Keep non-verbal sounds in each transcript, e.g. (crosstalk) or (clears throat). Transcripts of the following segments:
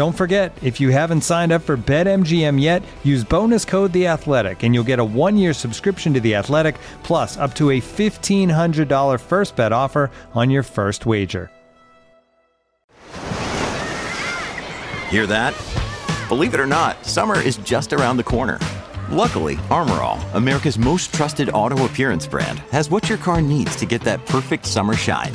Don't forget, if you haven't signed up for BetMGM yet, use bonus code The Athletic, and you'll get a one-year subscription to The Athletic, plus up to a fifteen hundred dollar first bet offer on your first wager. Hear that? Believe it or not, summer is just around the corner. Luckily, Armor All, America's most trusted auto appearance brand, has what your car needs to get that perfect summer shine.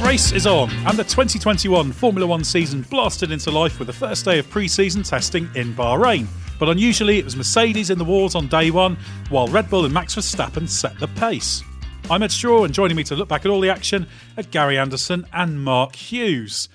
The race is on, and the 2021 Formula One season blasted into life with the first day of pre season testing in Bahrain. But unusually, it was Mercedes in the wars on day one, while Red Bull and Max Verstappen set the pace. I'm Edd Straw, and joining me to look back at all the action are Gary Anderson and Mark Hughes.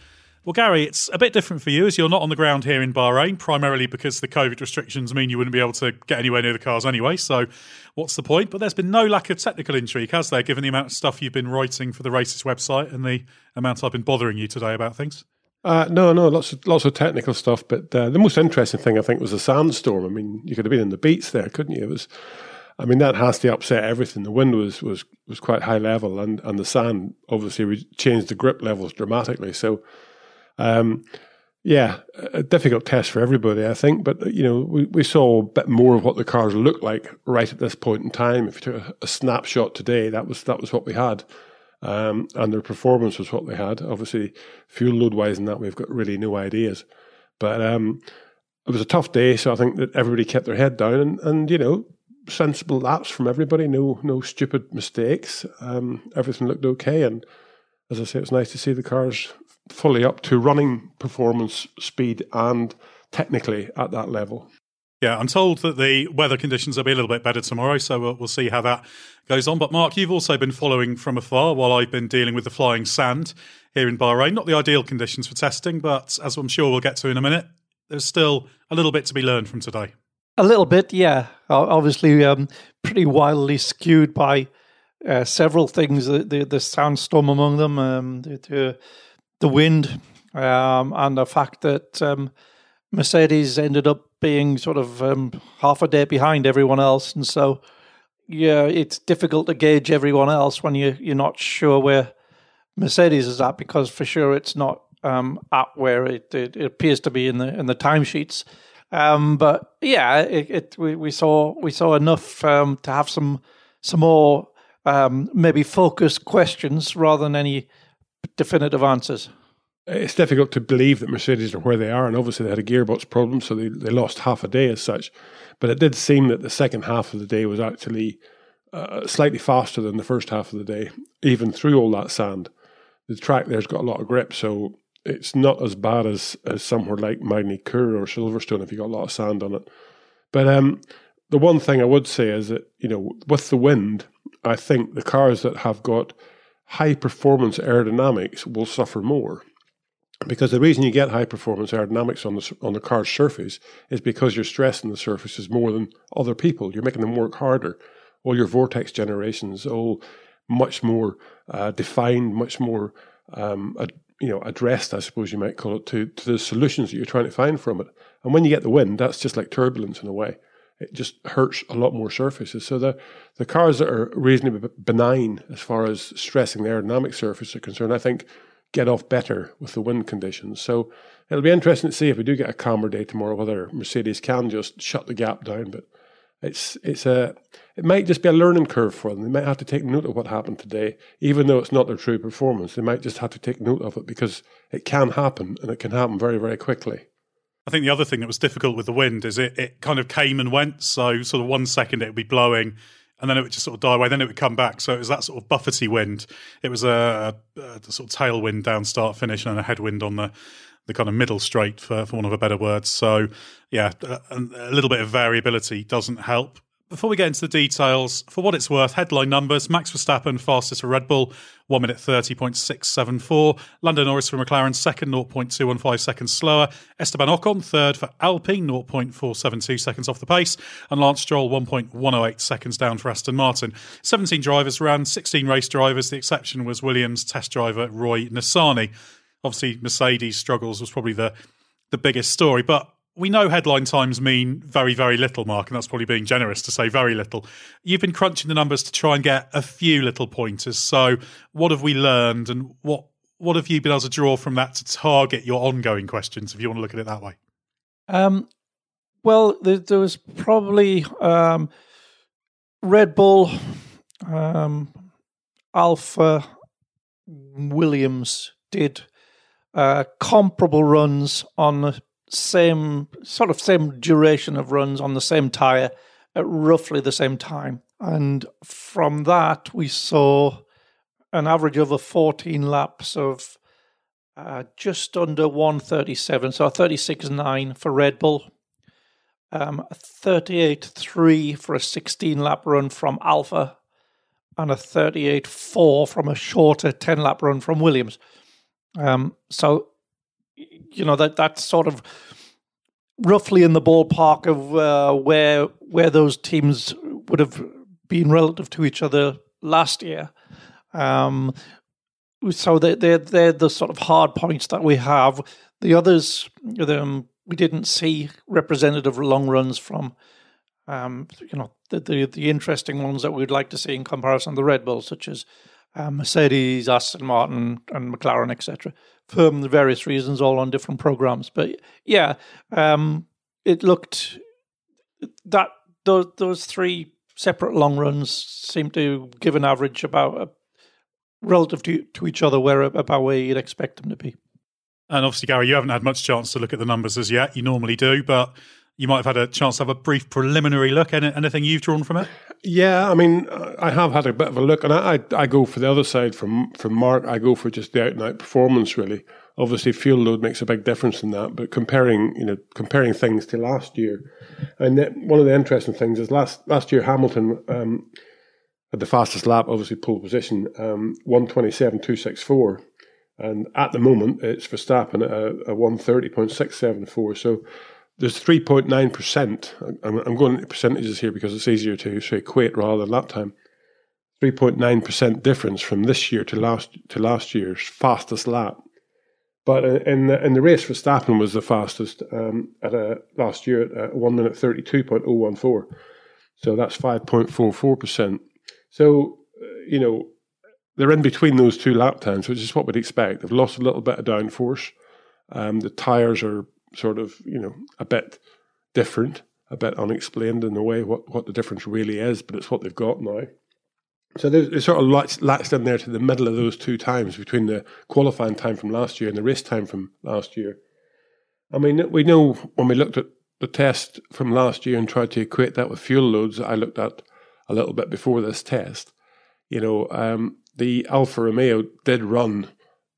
Well, Gary, it's a bit different for you as you're not on the ground here in Bahrain, primarily because the COVID restrictions mean you wouldn't be able to get anywhere near the cars anyway. So, what's the point? But there's been no lack of technical intrigue, has there, given the amount of stuff you've been writing for the Races website and the amount I've been bothering you today about things? Uh, no, no, lots of lots of technical stuff. But uh, the most interesting thing I think was the sandstorm. I mean, you could have been in the beats there, couldn't you? It was, I mean, that has to upset everything. The wind was was was quite high level, and and the sand obviously changed the grip levels dramatically. So um, yeah, a difficult test for everybody, I think. But you know, we, we saw a bit more of what the cars looked like right at this point in time. If you took a, a snapshot today, that was that was what we had, um, and their performance was what they had. Obviously, fuel load wise, and that we've got really no ideas. But um, it was a tough day, so I think that everybody kept their head down, and, and you know, sensible laps from everybody. No no stupid mistakes. Um, everything looked okay, and as I say, it's nice to see the cars fully up to running performance, speed, and technically at that level. Yeah, I'm told that the weather conditions will be a little bit better tomorrow, so we'll, we'll, see how that goes on. But Mark, you've also been following from afar while I've been dealing with the flying sand here in Bahrain. Not the ideal conditions for testing, but as I'm sure we'll get to in a minute, there's still a little bit to be learned from today. A little bit, yeah. Obviously, um, pretty wildly skewed by uh, several things. The, the, the sandstorm among them, um, the, the the wind um, and the fact that um, Mercedes ended up being sort of um, half a day behind everyone else, and so yeah, it's difficult to gauge everyone else when you you're not sure where Mercedes is at because for sure it's not um, at where it, it, it, appears to be in the in the timesheets. Um, but yeah, it, it, we, we saw we saw enough um, to have some some more maybe focused questions rather than any definitive answers. It's difficult to believe that Mercedes are where they are, and obviously they had a gearbox problem, so they, they lost half a day as such. But it did seem that the second half of the day was actually uh, slightly faster than the first half of the day, even through all that sand. The track there's got a lot of grip, so it's not as bad as, as somewhere like Magny-Cours or Silverstone if you got a lot of sand on it. But um, the one thing I would say is that you know with the wind, I think the cars that have got high performance aerodynamics will suffer more. Because the reason you get high performance aerodynamics on the on the car's surface is because you're stressing the surfaces more than other people. You're making them work harder. All your vortex generations, all much more uh, defined, much more um, ad, you know addressed, I suppose you might call it, to to the solutions that you're trying to find from it. And when you get the wind, that's just like turbulence in a way. It just hurts a lot more surfaces. So the the cars that are reasonably benign as far as stressing the aerodynamic surface are concerned, I think get off better with the wind conditions. So it'll be interesting to see if we do get a calmer day tomorrow whether Mercedes can just shut the gap down. But it's it's a it might just be a learning curve for them. They might have to take note of what happened today, even though it's not their true performance. They might just have to take note of it because it can happen and it can happen very very quickly. I think the other thing that was difficult with the wind is it, it kind of came and went. So sort of one second it would be blowing and then it would just sort of die away. Then it would come back. So it was that sort of buffety wind. It was a, a, sort of tailwind down start finish and a headwind on the the kind of middle straight for, for want of a better word. So yeah, a, a little bit of variability doesn't help. Before we get into the details, for what it's worth, headline numbers Max Verstappen, fastest for Red Bull, 1 minute 30.674. Lando Norris for McLaren, second, 0.215 seconds slower. Esteban Ocon, third for Alpine, 0.472 seconds off the pace. And Lance Stroll, 1.108 seconds down for Aston Martin. 17 drivers ran, 16 race drivers. The exception was Williams test driver Roy Nissany. Obviously, Mercedes struggles was probably the, the biggest story. But we know headline times mean very, very little, Mark, and that's probably being generous to say very little. You've been crunching the numbers to try and get a few little pointers. So, what have we learned, and what what have you been able to draw from that to target your ongoing questions, if you want to look at it that way? Um, well, there, there was probably um, Red Bull, um, Alfa, Williams did uh, comparable runs on same sort of same duration of runs on the same tire at roughly the same time. And from that, we saw an average over 14 laps of uh, just under 137, so 36.9 for Red Bull, um, 38.3 for a 16 lap run from Alfa, and a 38.4 from a shorter 10 lap run from Williams. Um, so you know that that's sort of roughly in the ballpark of uh, where where those teams would have been relative to each other last year. Um, so they they're, they're the sort of hard points that we have. The others, um, we didn't see representative long runs from. Um, you know the, the, the interesting ones that we'd like to see in comparison to the Red Bull, such as uh, Mercedes, Aston Martin, and McLaren, etc for various reasons, all on different programs. But yeah, um, it looked that those those three separate long runs seem to give an average about uh, relative to, to each other where about where you'd expect them to be. And obviously, Gary, you haven't had much chance to look at the numbers as yet. You normally do, but you might have had a chance to have a brief preliminary look. Anything you've drawn from it? Yeah, I mean, I have had a bit of a look, and I, I, I go for the other side from from Mark. I go for just the out and out performance, really. Obviously, fuel load makes a big difference in that, but comparing, you know, comparing things to last year, and one of the interesting things is last last year Hamilton um, had the fastest lap, obviously pole position, um, one twenty seven two six four, and at the moment it's Verstappen at a, a one thirty point six seven four. So there's 3.9%. I'm, I'm going into percentages here because it's easier to, say equate rather than lap time. 3.9% difference from this year to last to last year's fastest lap. But in the, in the race, Verstappen was the fastest um, at a, last year at a 1 minute 32.014. So that's 5.44%. So, uh, you know, they're in between those two lap times, which is what we'd expect. They've lost a little bit of downforce. Um, the tyres are sort of, you know, a bit different, a bit unexplained in a way what, what the difference really is, but it's what they've got now. So they sort of latched, latched in there to the middle of those two times between the qualifying time from last year and the race time from last year. I mean, we know when we looked at the test from last year and tried to equate that with fuel loads I looked at a little bit before this test, you know, um, the Alfa Romeo did run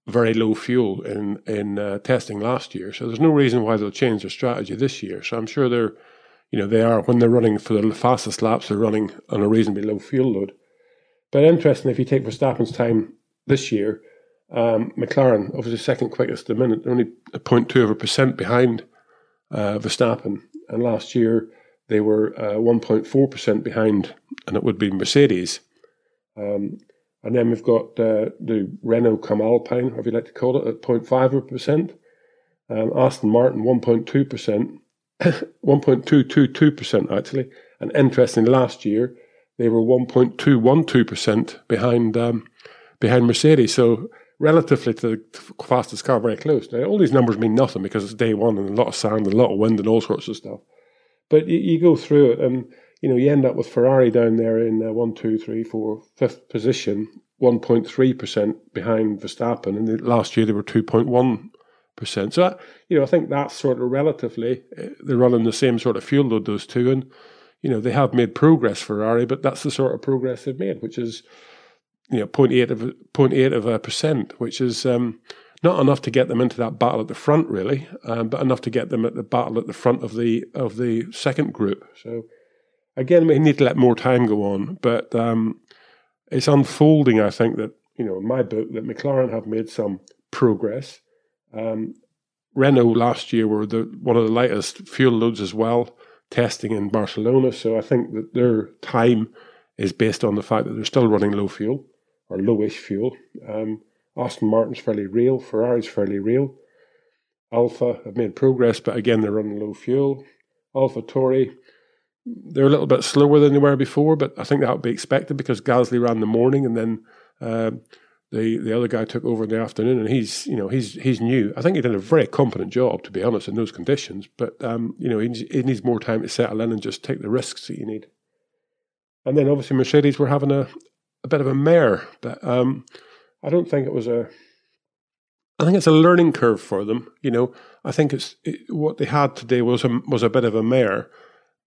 very low fuel in in uh, testing last year. So there's no reason why they'll change their strategy this year. So I'm sure they're, you know, they are when they're running for the fastest laps, they're running on a reasonably low fuel load. But interesting, if you take Verstappen's time this year, um, McLaren obviously second quickest at the minute, only a 0.2 of a percent behind uh, Verstappen, and last year they were uh, 1.4 percent behind, and it would be Mercedes. Um, and then we've got uh, the Renault Come Alpine, if you like to call it, at 0.5%. Um, Aston Martin, 1.2%. 1.222% (coughs) actually. And interesting, last year they were 1.212% behind um, behind Mercedes. So relatively to the fastest car, very close. Now, all these numbers mean nothing because it's day one and a lot of sand and a lot of wind and all sorts of stuff. But you, you go through it and you know you end up with Ferrari down there in uh, one, two, three, four, fifth position, 1.3% behind Verstappen, and last year they were 2.1 percent. So, that, you know, I think that's sort of relatively uh, they're running the same sort of fuel load those two, and you know they have made progress Ferrari, but that's the sort of progress they've made, which is you know 0.8 of 0.8 of a percent, which is um, not enough to get them into that battle at the front, really, um, but enough to get them at the battle at the front of the of the second group. So again, we need to let more time go on, but um, it's unfolding. I think that you know, in my book, that McLaren have made some progress. Um, Renault last year were the one of the lightest fuel loads as well, testing in Barcelona. So I think that their time is based on the fact that they're still running low fuel or lowish fuel. Um, Aston Martin's fairly real, Ferrari's fairly real. Alfa have made progress, but again they're running low fuel. AlphaTauri, they're a little bit slower than they were before, but I think that would be expected because Gasly ran the morning and then. Uh, the the other guy took over in the afternoon, and he's you know he's he's new. I think he did a very competent job, to be honest, in those conditions. But um, you know he, he needs more time to settle in and just take the risks that you need. And then obviously Mercedes were having a, a bit of a mare, but um, I don't think it was a. I think it's a learning curve for them. You know, I think it's it, what they had today was a was a bit of a mare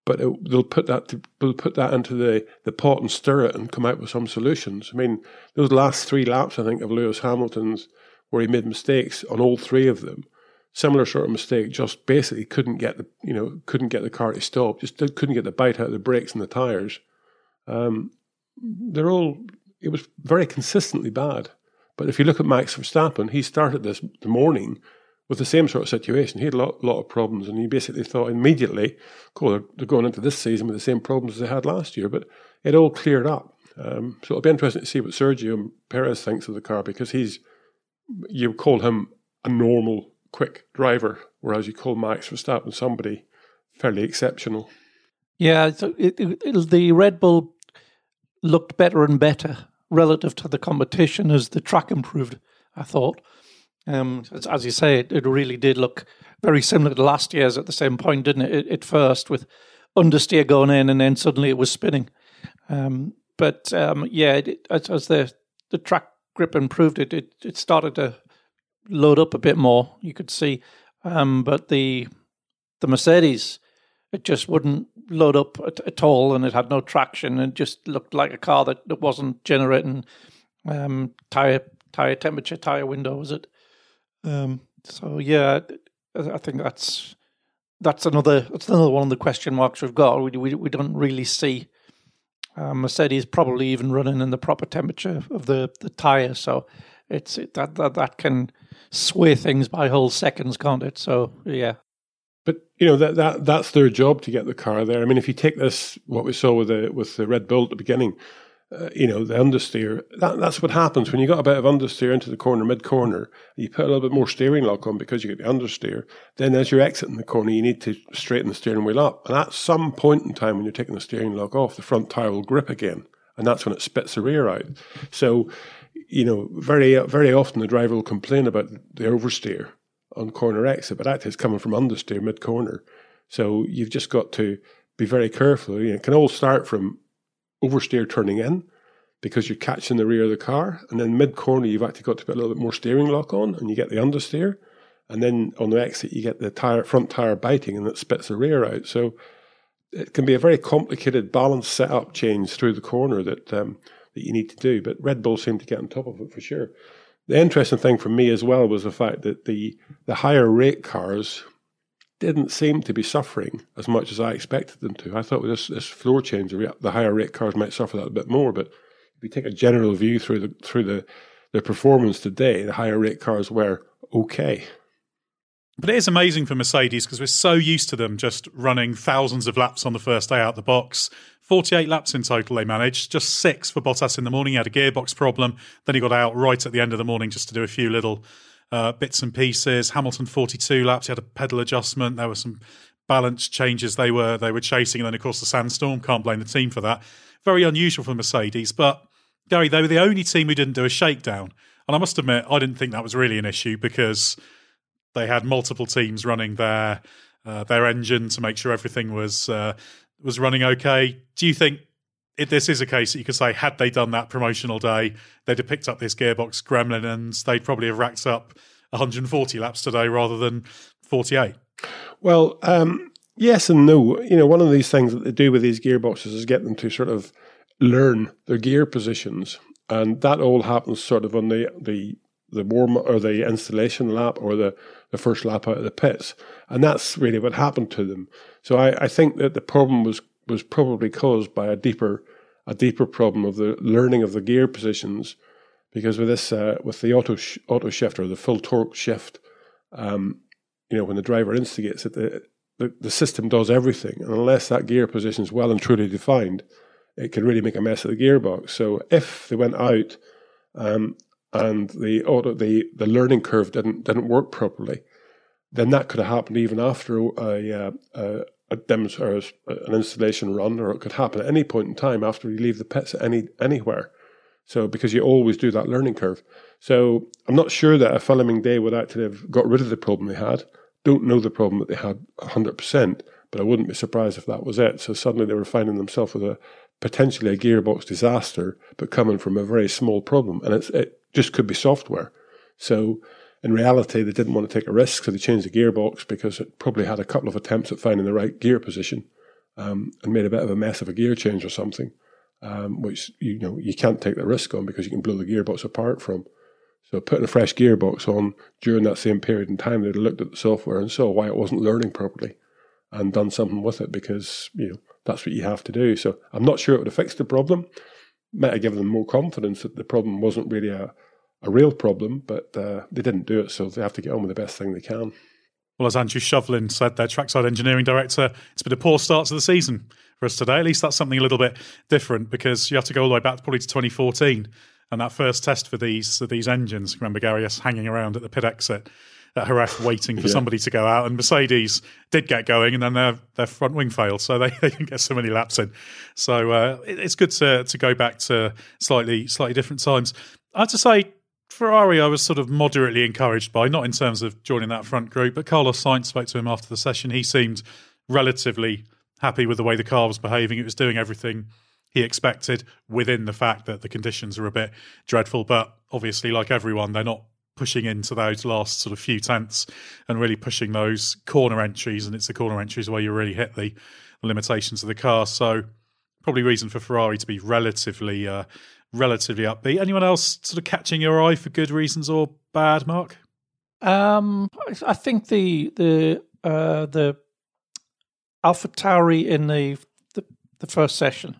but it, they'll put that to, they'll put that into the, the pot and stir it and come out with some solutions. I mean, those last three laps, I think, of Lewis Hamilton's, where he made mistakes on all three of them, similar sort of mistake, just basically couldn't get the you know couldn't get the car to stop, just couldn't get the bite out of the brakes and the tires. Um, they're all it was very consistently bad. But if you look at Max Verstappen, he started this morning with the same sort of situation. He had a lot, lot of problems, and he basically thought immediately, cool, they're, they're, going into this season with the same problems as they had last year. But it all cleared up. Um, so it'll be interesting to see what Sergio Perez thinks of the car because he's, you call him a normal, quick driver, whereas you call Max Verstappen somebody fairly exceptional. Yeah, so it, it, the Red Bull looked better and better relative to the competition as the track improved, I thought. Um, as, you say, it, it, really did look very similar to last year's at the same point, didn't it? At first, with understeer going in, and then suddenly it was spinning. Um, but um, yeah, it, as, as, the the track grip improved, it, it it started to load up a bit more. You could see, um, but the the Mercedes, it just wouldn't load up at, at, all, and it had no traction. It just looked like a car that, that wasn't generating um, tire tire temperature, tire window, was it? Um, so yeah, I think that's that's another that's another one of the question marks we've got. We we, we don't really see um, Mercedes probably even running in the proper temperature of the the tire, so it's it, that that that can sway things by whole seconds, can't it? So yeah. But you know that that that's their job to get the car there. I mean, if you take this, what we saw with the with the Red Bull at the beginning, uh, you know, the understeer. That, that's what happens when you got a bit of understeer into the corner, mid corner. You put a little bit more steering lock on because you get the understeer. Then, as you're exiting the corner, you need to straighten the steering wheel up. And at some point in time, when you're taking the steering lock off, the front tire will grip again, and that's when it spits the rear out. So, you know, very very often the driver will complain about the oversteer on corner exit, but actually it's coming from understeer mid corner. So you've just got to be very careful. You know, it can all start from oversteer turning in because you're catching the rear of the car. And then mid corner, you've actually got to put a little bit more steering lock on and you get the understeer. And then on the exit, you get the tire, front tire biting and it spits the rear out. So it can be a very complicated balance setup change through the corner that um, that you need to do. But Red Bull seemed to get on top of it for sure. The interesting thing for me as well was the fact that the the higher rake cars didn't seem to be suffering as much as I expected them to. I thought with this, this floor change, the higher rake cars might suffer that a bit more. But if you take a general view through the through the, the performance today, the higher rake cars were okay. But it is amazing for Mercedes because we're so used to them just running thousands of laps on the first day out the box. 48 laps in total they managed, just six for Bottas in the morning. He had a gearbox problem. Then he got out right at the end of the morning just to do a few little uh, bits and pieces. Hamilton 42 laps, he had a pedal adjustment. There were some balance changes they were they were chasing, and then of course the sandstorm. Can't blame the team for that. Very unusual for Mercedes, but Gary, they were the only team who didn't do a shakedown. And I must admit, I didn't think that was really an issue because they had multiple teams running their uh, their engine to make sure everything was uh, was running okay. Do you think if this is a case that you could say, had they done that promotional day, they'd have picked up this gearbox gremlin and they'd probably have racked up 140 laps today rather than 48? Well, um, yes and no. You know, one of these things that they do with these gearboxes is get them to sort of learn their gear positions, and that all happens sort of on the the the warm or the installation lap or the, the first lap out of the pits, and that's really what happened to them. So I, I think that the problem was was probably caused by a deeper a deeper problem of the learning of the gear positions, because with this uh, with the auto sh- auto shift or the full torque shift, um, you know when the driver instigates it, the, the the system does everything, and unless that gear position is well and truly defined, it can really make a mess of the gearbox. So if they went out um, and the auto the the learning curve didn't didn't work properly, then that could have happened even after a, a, a, a demonstration, an installation run, or it could happen at any point in time after you leave the pits any anywhere. So because you always do that learning curve. So I'm not sure that a filming day would actually have got rid of the problem they had. Don't know the problem that they had 100%, but I wouldn't be surprised if that was it. So suddenly they were finding themselves with a potentially a gearbox disaster, but coming from a very small problem, and it just could be software. So in reality, they didn't want to take a risk, so they changed the gearbox because it probably had a couple of attempts at finding the right gear position, um, and made a bit of a mess of a gear change or something, um, which you know you can't take the risk on because you can blow the gearbox apart from. So putting a fresh gearbox on during that same period in time, they'd looked at the software and saw why it wasn't learning properly, and done something with it because you know that's what you have to do. So I'm not sure it would have fixed the problem. Might have given them more confidence that the problem wasn't really a, a real problem, but uh, they didn't do it, so they have to get on with the best thing they can. Well, as Andrew Shovlin said, their trackside engineering director, it's been a poor start to the season for us today. At least that's something a little bit different because you have to go all the way back probably to 2014 and that first test for these for these engines. Remember Gary us hanging around at the pit exit at Jerez waiting for yeah. somebody to go out. And Mercedes did get going, and then their their front wing failed, so (laughs) they, they didn't get so many laps in. So uh, it, it's good to to go back to slightly slightly different times. I have to say. Ferrari, I was sort of moderately encouraged by, not in terms of joining that front group, but Carlos Sainz spoke to him after the session. He seemed relatively happy with the way the car was behaving. It was doing everything he expected within the fact that the conditions are a bit dreadful. But obviously, like everyone, they're not pushing into those last sort of few tenths and really pushing those corner entries. And it's the corner entries where you really hit the limitations of the car. So probably reason for Ferrari to be relatively uh, relatively upbeat. Anyone else sort of catching your eye for good reasons or bad, Mark? Um, I think the the uh, the Alpha Tauri in the, the, the first session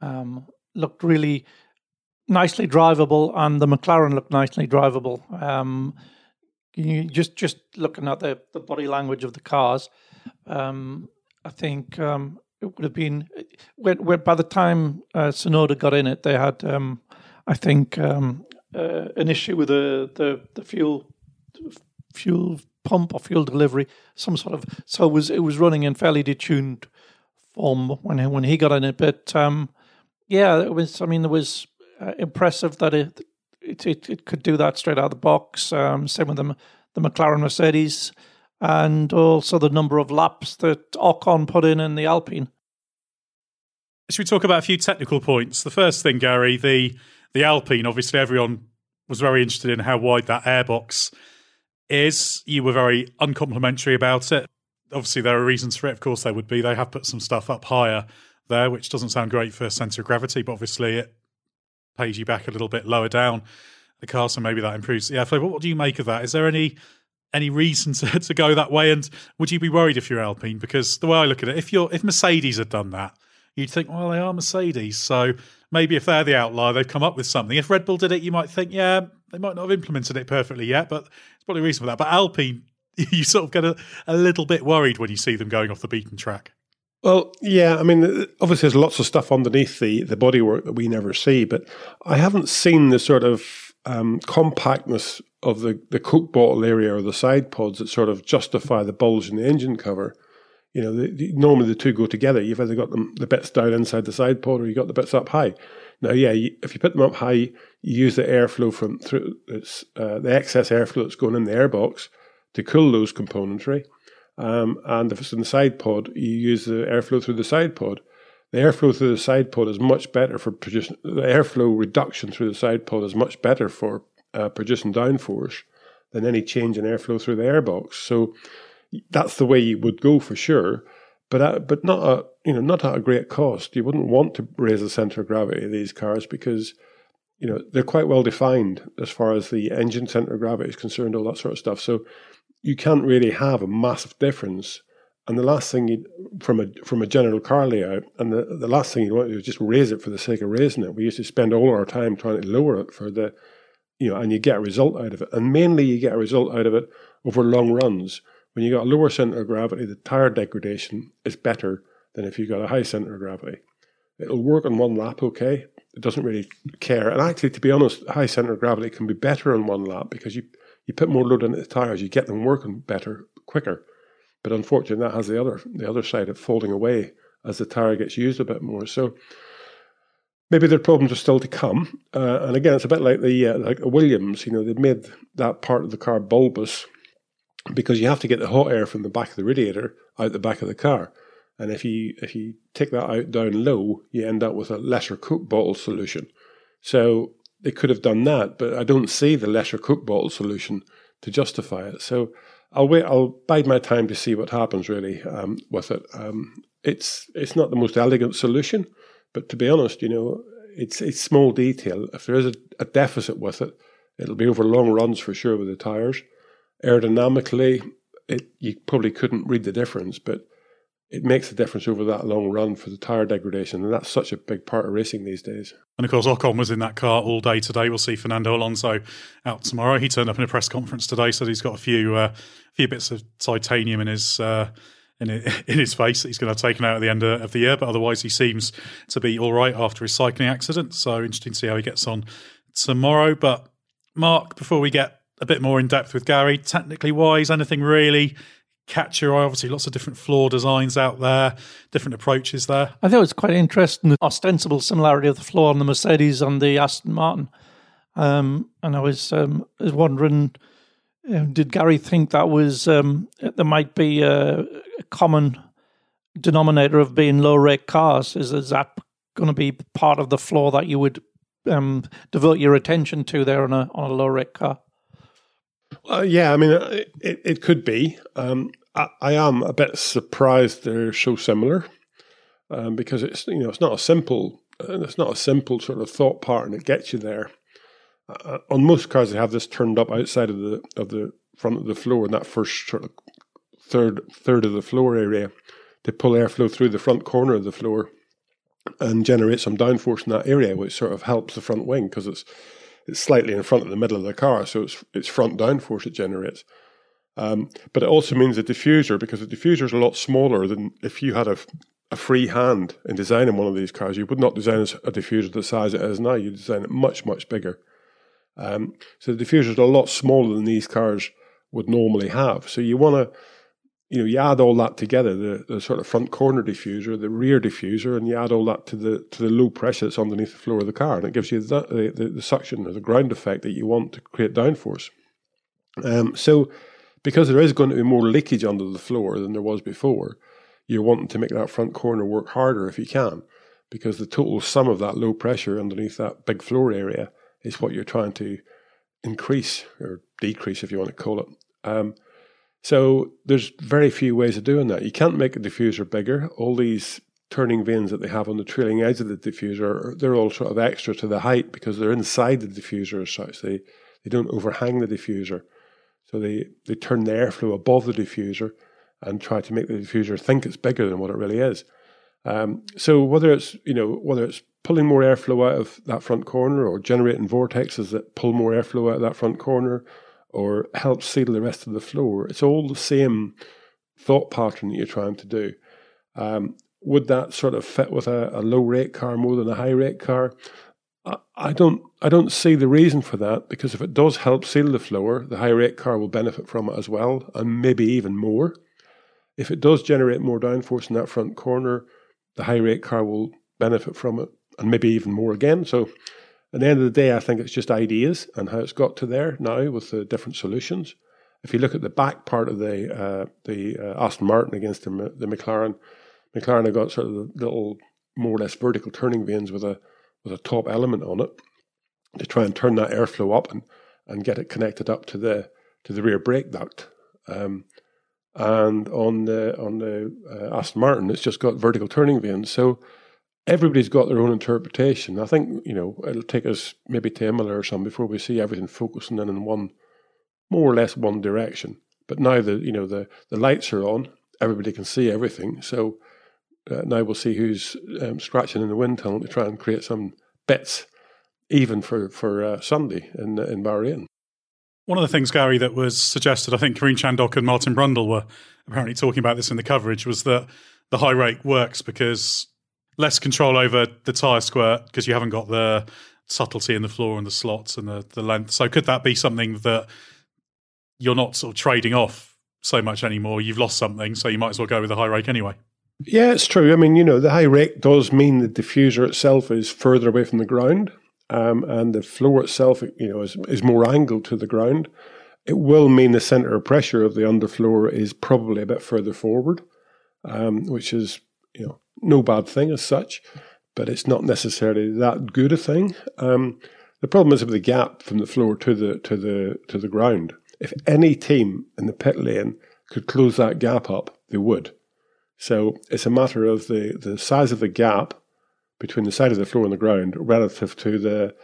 um, looked really nicely drivable, and the McLaren looked nicely drivable. Um, you just just looking at the, the body language of the cars, um, I think um, it would have been when, when by the time uh, Tsunoda got in it, they had um, I think um, uh, an issue with the, the the fuel fuel pump or fuel delivery, some sort of so it was it was running in fairly detuned form when he, when he got in it, but um, yeah, it was. I mean, it was uh, impressive that it, it, it it could do that straight out of the box. Um, same with the the McLaren Mercedes, and also the number of laps that Ocon put in in the Alpine. Should we talk about a few technical points? The first thing, Gary, the the Alpine. Obviously, everyone was very interested in how wide that airbox is. You were very uncomplimentary about it. Obviously, there are reasons for it. Of course, there would be. They have put some stuff up higher there, which doesn't sound great for centre of gravity, but obviously it pays you back a little bit lower down the car, so maybe that improves the airflow. But what do you make of that? Is there any any reason to, (laughs) to go that way? And would you be worried if you're Alpine? Because the way I look at it, if you're if Mercedes had done that, you'd think, well, they are Mercedes, so maybe if they're the outlier, they've come up with something. If Red Bull did it, you might think, yeah, they might not have implemented it perfectly yet, but it's probably a reason for that. But Alpine, (laughs) you sort of get a, a little bit worried when you see them going off the beaten track. Well, yeah, I mean, obviously there's lots of stuff underneath the, the bodywork that we never see, but I haven't seen the sort of um, compactness of the, the coke bottle area or the side pods that sort of justify the bulge in the engine cover. You know, the, the, normally the two go together. You've either got them, the bits down inside the side pod or you got the bits up high. Now, yeah, you, if you put them up high, you use the airflow from through uh, the excess airflow that's going in the airbox to cool those componentry. Um, and if it's in the side pod, you use the airflow through the side pod. The airflow through the side pod is much better for producing the airflow reduction through the side pod is much better for uh, producing downforce than any change in airflow through the airbox. So that's the way you would go for sure, but at, but not a you know not at a great cost. You wouldn't want to raise the center of gravity of these cars because you know they're quite well defined as far as the engine center of gravity is concerned, all that sort of stuff. So you can't really have a massive difference. And the last thing you from a from a general car layout, and the, the last thing you want to do is just raise it for the sake of raising it. We used to spend all our time trying to lower it for the, you know, and you get a result out of it. And mainly you get a result out of it over long runs. When you got a lower center of gravity, the tire degradation is better than if you got a high center of gravity. It'll work on one lap, okay. It doesn't really care. And actually, to be honest, high center of gravity can be better on one lap because you you put more load into the tires, you get them working better, quicker. But unfortunately, that has the other the other side of folding away as the tire gets used a bit more. So maybe their problems are still to come. Uh, and again, it's a bit like the uh, like Williams. You know, they made that part of the car bulbous because you have to get the hot air from the back of the radiator out the back of the car. And if you if you take that out down low, you end up with a lesser Coke bottle solution. So they could have done that, but I don't see the lesser Coke bottle solution to justify it. So I'll wait. I'll bide my time to see what happens really um, with it. Um, it's it's not the most elegant solution, but to be honest, you know, it's it's small detail. If there is a, a deficit with it, it'll be over long runs for sure with the tires. Aerodynamically, it you probably couldn't read the difference, but it makes a difference over that long run for the tire degradation, and that's such a big part of racing these days. And of course, Ocon was in that car all day today. We'll see Fernando Alonso out tomorrow. He turned up in a press conference today, said he's got a few uh, few bits of titanium in his. Uh, in, (laughs) in his face that he's going to have taken out at the end of the year, but otherwise he seems to be all right after his cycling accident. So interesting to see how he gets on tomorrow. But Mark, before we get a bit more in depth with Gary, technically wise, anything really catch your eye? Obviously, lots of different floor designs out there, different approaches there. I thought it was quite interesting the ostensible similarity of the floor on the Mercedes and the Aston Martin. Um, and I was um, was wondering, uh, did Gary think that was um, there might be a, a, common denominator of being low rake cars? Is, is that going to be part of the floor that you would um, devote your attention to there on a on a low rake car? Well, yeah, I mean, uh, it, it could be. Um, I, I, am a bit surprised they're so similar um, because it's you know it's not a simple uh, it's not a simple sort of thought pattern that gets you there. Uh, on most cars, they have this turned up outside of the of the front of the floor in that first sort of third third of the floor area to pull airflow through the front corner of the floor and generate some downforce in that area, which sort of helps the front wing because it's it's slightly in front of the middle of the car, so it's it's front downforce it generates. Um, but it also means a diffuser because the diffuser is a lot smaller than if you had a, a free hand in designing one of these cars. You would not design a diffuser the size it is now. You design it much much bigger. Um, so the diffuser is a lot smaller than these cars would normally have. So you want to you know, you add all that together, the, the sort of front corner diffuser, the rear diffuser, and you add all that to the to the low pressure that's underneath the floor of the car, and it gives you the, the, the suction or the ground effect that you want to create downforce. Um, so, because there is going to be more leakage under the floor than there was before, you're wanting to make that front corner work harder if you can, because the total sum of that low pressure underneath that big floor area is what you're trying to increase or decrease, if you want to call it. Um, so there's very few ways of doing that. You can't make a diffuser bigger. All these turning vanes that they have on the trailing edge of the diffuser, they're all sort of extra to the height because they're inside the diffuser as such. They they don't overhang the diffuser. So they, they turn the airflow above the diffuser and try to make the diffuser think it's bigger than what it really is. Um, so whether it's you know whether it's pulling more airflow out of that front corner or generating vortexes that pull more airflow out of that front corner or help seal the rest of the floor. It's all the same thought pattern that you're trying to do. Um, would that sort of fit with a, a, low rake car more than a high rake car? I, don't. I don't see the reason for that because if it does help seal the floor, the high rake car will benefit from it as well, and maybe even more. If it does generate more downforce in that front corner, the high rake car will benefit from it and maybe even more again. So at the end of the day, I think it's just ideas and how it's got to there now with the different solutions. If you look at the back part of the uh, the uh, Aston Martin against the, the McLaren, McLaren have got sort of the little more or less vertical turning vanes with a with a top element on it to try and turn that airflow up and, and get it connected up to the to the rear brake duct. Um, and on the on the uh, Aston Martin, it's just got vertical turning vanes. So everybody's got their own interpretation. I think you know it'll take us maybe to Imola or something before we see everything focusing in in one, more or less one direction. But now the you know the the lights are on, everybody can see everything. So uh, now we'll see who's um, scratching in the wind tunnel to try and create some bits, even for for uh, Sunday in in Bahrain. One of the things, Gary, that was suggested, I think Karun Chandok and Martin Brundle were apparently talking about this in the coverage, was that the high rake works because less control over the tyre squirt because you haven't got the subtlety in the floor and the slots and the, the length. So could that be something that you're not sort of trading off so much anymore? You've lost something, so you might as well go with the high rake anyway. Yeah, it's true. I mean, you know, the high rake does mean the diffuser itself is further away from the ground, um, and the floor itself, you know, is, is more angled to the ground. It will mean the center of pressure of the underfloor is probably a bit further forward, um, which is, you know, no bad thing as such, but it's not necessarily that good a thing. Um, the problem is with the gap from the floor to the to the to the ground. If any team in the pit lane could close that gap up, they would. So it's a matter of the, the size of the gap between the side of the floor and the ground relative to the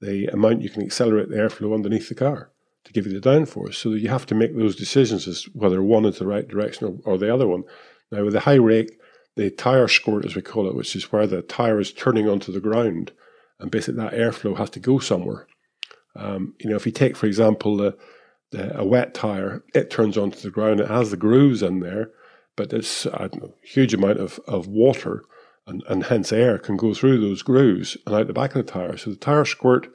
the amount you can accelerate the airflow underneath the car to give you the downforce. So you have to make those decisions as whether one is the right direction or, or the other one. Now with the high rake, the tire squirt, as we call it, which is where the tire is turning onto the ground, and basically that airflow has to go somewhere. Um, you know, if you take, for example, the, the, a wet tire, it turns onto the ground. It has the grooves in there, but it's a huge amount of, of water and, and hence air can go through those grooves and out the back of the tire. So the tire squirt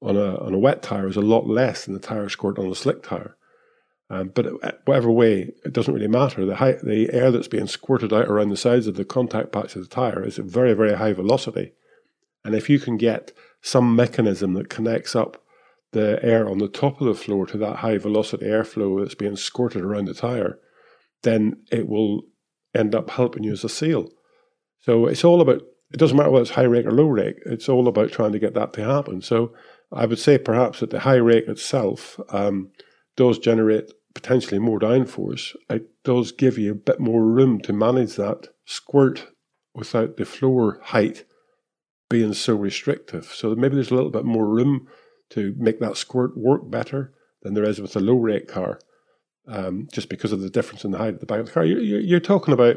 on a on a wet tire is a lot less than the tire squirt on a slick tire. Um, but whatever way, it doesn't really matter. The, high, the air that's being squirted out around the sides of the contact patch of the tire is at very, very high velocity. And if you can get some mechanism that connects up the air on the top of the floor to that high velocity airflow that's being squirted around the tire, then it will end up helping you as a seal. So it's all about, it doesn't matter whether it's high rake or low rake, it's all about trying to get that to happen. So I would say perhaps that the high rake itself um, does generate potentially more downforce, it does give you a bit more room to manage that squirt without the floor height being so restrictive. So maybe there's a little bit more room to make that squirt work better than there is with a low rake car, um, just because of the difference in the height of the back of the car. You're, you're talking about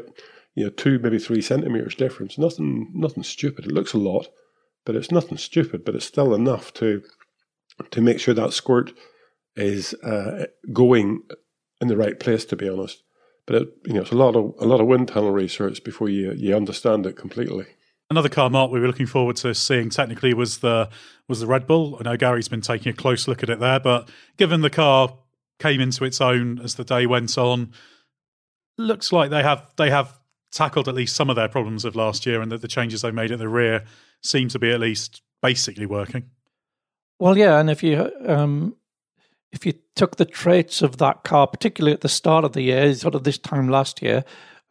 you know two maybe three centimeters difference. Nothing nothing stupid. It looks a lot, but it's nothing stupid. But it's still enough to to make sure that squirt is uh, going in the right place, to be honest. But it, you know, it's a lot of a lot of wind tunnel research before you you understand it completely. Another car, Mark, we were looking forward to seeing technically was the was the Red Bull. I know Gary's been taking a close look at it there, but given the car came into its own as the day went on, looks like they have they have tackled at least some of their problems of last year, and that the changes they made at the rear seem to be at least basically working. Well, yeah, and if you um, if you took the traits of that car, particularly at the start of the year, sort of this time last year,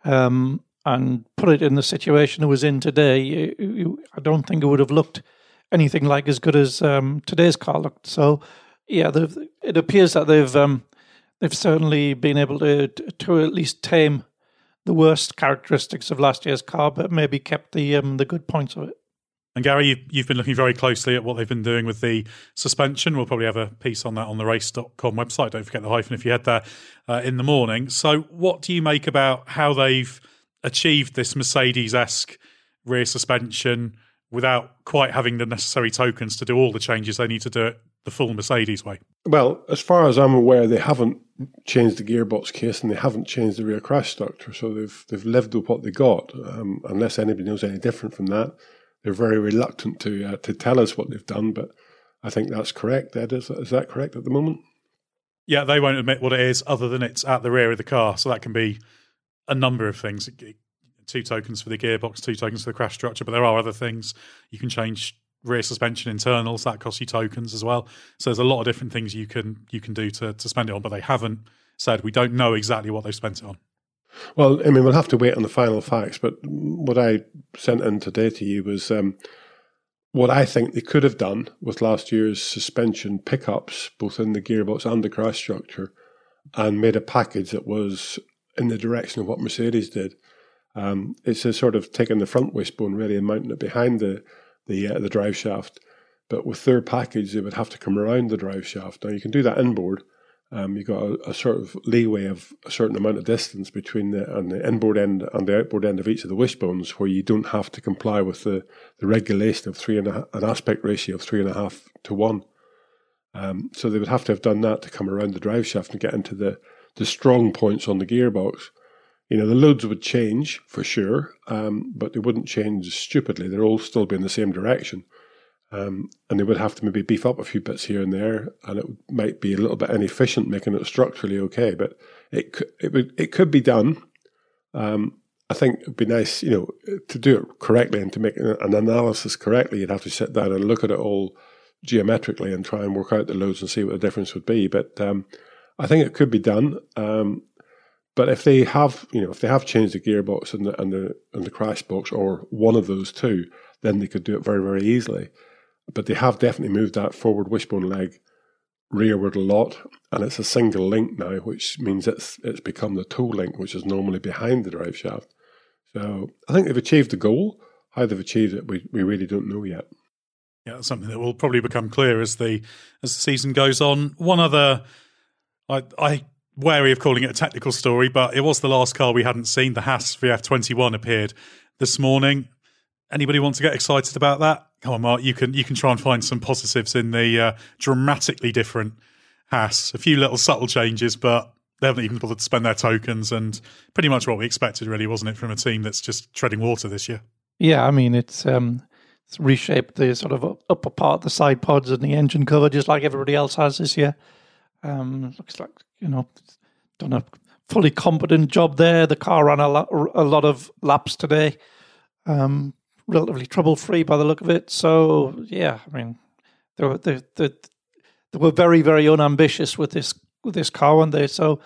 um, and put it in the situation it was in today, you, you, I don't think it would have looked anything like as good as um, today's car looked. So, yeah, it appears that they've um, they've certainly been able to to at least tame the worst characteristics of last year's car, but maybe kept the um, the good points of it. And Gary, you, you've been looking very closely at what they've been doing with the suspension. We'll probably have a piece on that on the race.com website. Don't forget the hyphen if you head there uh, in the morning. So, what do you make about how they've achieved this Mercedes esque rear suspension without quite having the necessary tokens to do all the changes they need to do it the full Mercedes way? Well, as far as I'm aware, they haven't changed the gearbox case and they haven't changed the rear crash structure. So they've they've lived with what they got, um, unless anybody knows any different from that they're very reluctant to uh, to tell us what they've done, but I think that's correct. Edd, is, is that correct at the moment? Yeah, they won't admit what it is, other than it's at the rear of the car, so that can be a number of things. Two tokens for the gearbox, two tokens for the crash structure, but there are other things. You can change rear suspension internals that costs you tokens as well. So there's a lot of different things you can you can do to to spend it on, but they haven't said we don't know exactly what they've spent it on. Well, I mean, we'll have to wait on the final facts, but what I sent in today to you was um, what I think they could have done with last year's suspension pickups, both in the gearbox and the crash structure, and made a package that was in the direction of what Mercedes did. Um, it's a sort of taking the front wishbone really and mounting it behind the the uh, the drive shaft. But with their package, they would have to come around the drive shaft. Now you can do that inboard. Um, you've got a, a, sort of leeway of a certain amount of distance between the, and the inboard end and the outboard end of each of the wishbones, where you don't have to comply with the, the regulation of three and a, an aspect ratio of three and a half to one. Um, so they would have to have done that to come around the drive shaft and get into the, the strong points on the gearbox. You know, the loads would change for sure, um, but they wouldn't change stupidly. They'd all still be in the same direction. Um, and they would have to maybe beef up a few bits here and there, and it might be a little bit inefficient, making it structurally okay. But it could, it would, it could be done. Um, I think it'd be nice, you know, to do it correctly and to make an analysis correctly. You'd have to sit down and look at it all geometrically and try and work out the loads and see what the difference would be. But um, I think it could be done. Um, but if they have, you know, if they have changed the gearbox and the and the and the crash box or one of those two, then they could do it very very easily. But they have definitely moved that forward wishbone leg rearward a lot, and it's a single link now, which means it's it's become the toe link, which is normally behind the drive shaft. So I think they've achieved the goal. How they've achieved it, we, we really don't know yet. Yeah, something that will probably become clear as the as the season goes on. One other, I I wary of calling it a technical story, but it was the last car we hadn't seen. The Haas VF21 appeared this morning. Anybody want to get excited about that? Come on, Mark. You can you can try and find some positives in the uh, dramatically different Haas. A few little subtle changes, but they haven't even bothered to spend their tokens, and pretty much what we expected, really, wasn't it, from a team that's just treading water this year? Yeah, I mean it's um, it's reshaped the sort of upper part, the side pods, and the engine cover, just like everybody else has this year. Um, looks like you know done a fully competent job there. The car ran a lot, a lot of laps today, um, relatively trouble free by the look of it. So yeah, I mean they were they, they, they were very very unambitious with this with this car one day. So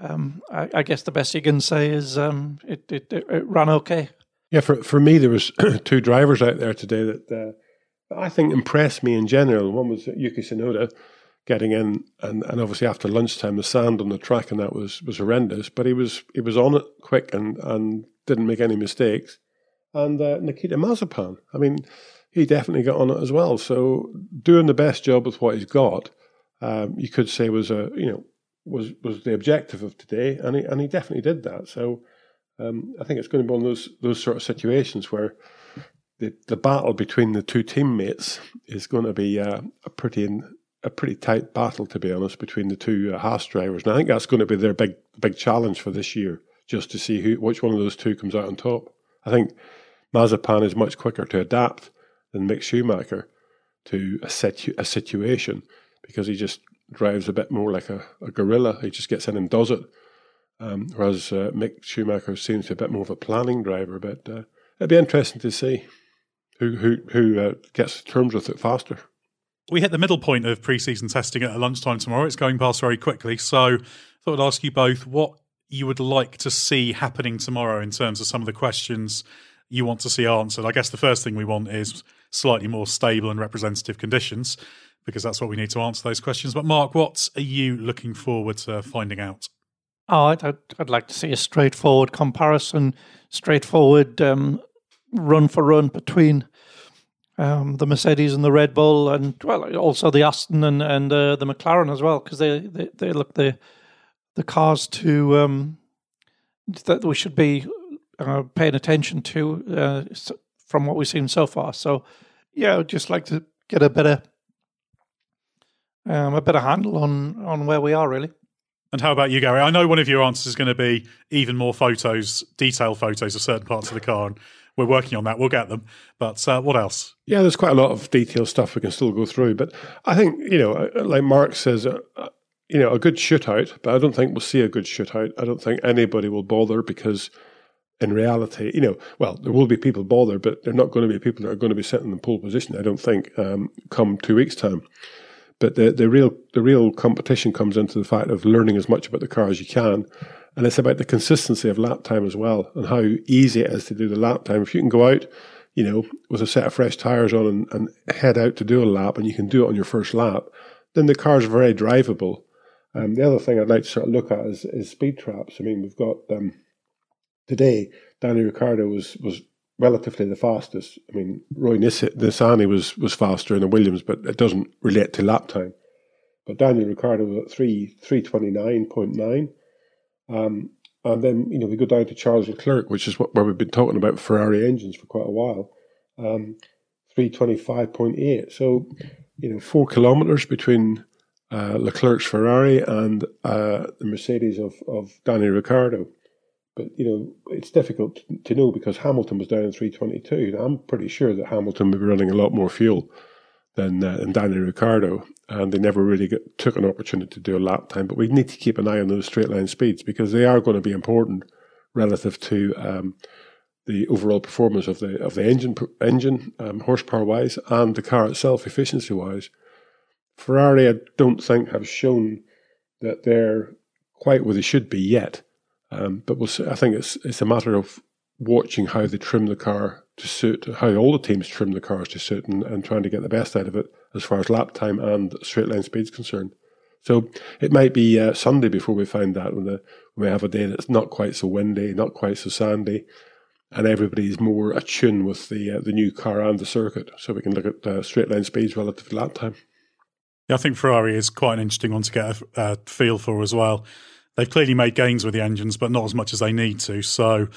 um, I, I, guess the best you can say is um, it, it, it ran okay. Yeah, for for me there was (clears throat) two drivers out there today that uh, I think impressed me in general. One was Yuki Tsunoda getting in, and, and obviously after lunchtime, the sand on the track and that was was horrendous. But he was he was on it quick and and didn't make any mistakes. And uh, Nikita Mazepin, I mean, he definitely got on it as well. So doing the best job with what he's got, um, you could say was a you know was was the objective of today, and he and he definitely did that. So um, I think it's going to be one of those those sort of situations where. The, the battle between the two teammates is going to be uh, a pretty a pretty tight battle, to be honest, between the two uh, Haas drivers. And I think that's going to be their big big challenge for this year, just to see who which one of those two comes out on top. I think Mazepin is much quicker to adapt than Mick Schumacher to a, situ- a situation because he just drives a bit more like a, a gorilla. He just gets in and does it. Um, whereas uh, Mick Schumacher seems to be a bit more of a planning driver. But uh, it'd be interesting to see who who who uh, gets terms with it faster we hit the middle point of pre-season testing at lunchtime tomorrow. It's going past very quickly, so I thought I'd ask you both what you would like to see happening tomorrow in terms of some of the questions you want to see answered. I guess the first thing we want is slightly more stable and representative conditions because that's what we need to answer those questions. But Mark, what are you looking forward to finding out? Oh, I'd, I'd like to see a straightforward comparison, straightforward um, run for run between um, the Mercedes and the Red Bull, and well, also the Aston and and uh, the McLaren as well, because they, they, they look the the cars to um, that we should be uh, paying attention to uh, from what we've seen so far. So, yeah, I'd just like to get a better um, a better handle on on where we are really. And how about you, Gary? I know one of your answers is going to be even more photos, detailed photos of certain parts of the car. And we're working on that. We'll get them. But uh, what else? Yeah, there's quite a lot of detailed stuff we can still go through. But I think, you know, uh, like Mark says, uh, uh, you know, a good shootout, but I don't think we'll see a good shootout. I don't think anybody will bother because in reality, you know, well, there will be people bothered, but they're not going to be people that are going to be sitting in the pole position. I don't think um, come two weeks time. But the the real the real competition comes into the fact of learning as much about the car as you can, and it's about the consistency of lap time as well, and how easy it is to do the lap time. If you can go out, you know, with a set of fresh tires on and, and head out to do a lap, and you can do it on your first lap, then the car is very drivable. Um, the other thing I'd like to sort of look at is, is speed traps. I mean, we've got um, today Danny Ricciardo was was relatively the fastest. I mean, Roy Nissany was was faster the Williams, but it doesn't relate to lap time. But Daniel Ricciardo was at three three twenty nine point nine. Um, and then you know we go down to Charles Leclerc, which is what where we've been talking about Ferrari engines for quite a while. Um, three twenty five point eight. So you know four kilometers between uh, Leclerc's Ferrari and uh, the Mercedes of of Danny Ricciardo. But you know it's difficult to know because Hamilton was down in three twenty two. I'm pretty sure that Hamilton would be running a lot more fuel than uh, than Danny Ricciardo, and they never really get, took an opportunity to do a lap time. But we need to keep an eye on those straight line speeds because they are going to be important relative to um, the overall performance of the of the engine engine um, horsepower wise and the car itself efficiency wise. Ferrari, I don't think have shown that they're quite where they should be yet. Um, but we'll see, I think it's it's a matter of watching how they trim the car to suit how all the teams trim the cars to suit and, and trying to get the best out of it as far as lap time and straight line speed is concerned. So it might be uh, Sunday before we find that when, the, when we have a day that's not quite so windy, not quite so sandy, and everybody's more attuned with the uh, the new car and the circuit, so we can look at uh, straight line speeds relative to lap time. Yeah, I think Ferrari is quite an interesting one to get a, a feel for as well. They've clearly made gains with the engines, but not as much as they need to. So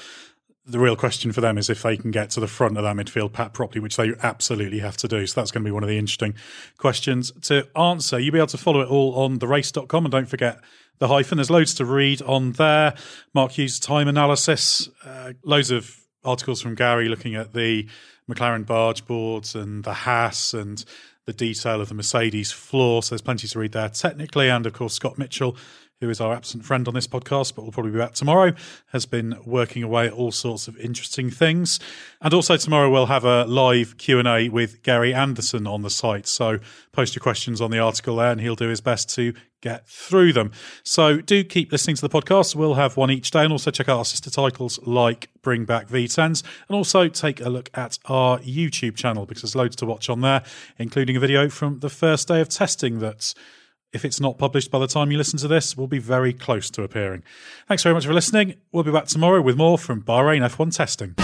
the real question for them is if they can get to the front of that midfield pack properly, which they absolutely have to do. So that's going to be one of the interesting questions to answer. You'll be able to follow it all on therace.com and don't forget the hyphen. There's loads to read on there. Mark Hughes' time analysis, uh, loads of articles from Gary looking at the McLaren barge boards and the Haas and the detail of the Mercedes floor. So there's plenty to read there technically. And of course, Scott Mitchell who is our absent friend on this podcast, but will probably be back tomorrow, has been working away at all sorts of interesting things. And also tomorrow we'll have a live Q&A with Gary Anderson on the site. So post your questions on the article there and he'll do his best to get through them. So do keep listening to the podcast. We'll have one each day and also check out our sister titles like Bring Back V10s and also take a look at our YouTube channel because there's loads to watch on there, including a video from the first day of testing that's if it's not published by the time you listen to this, will be very close to appearing. Thanks very much for listening. We'll be back tomorrow with more from Bahrain F1 testing.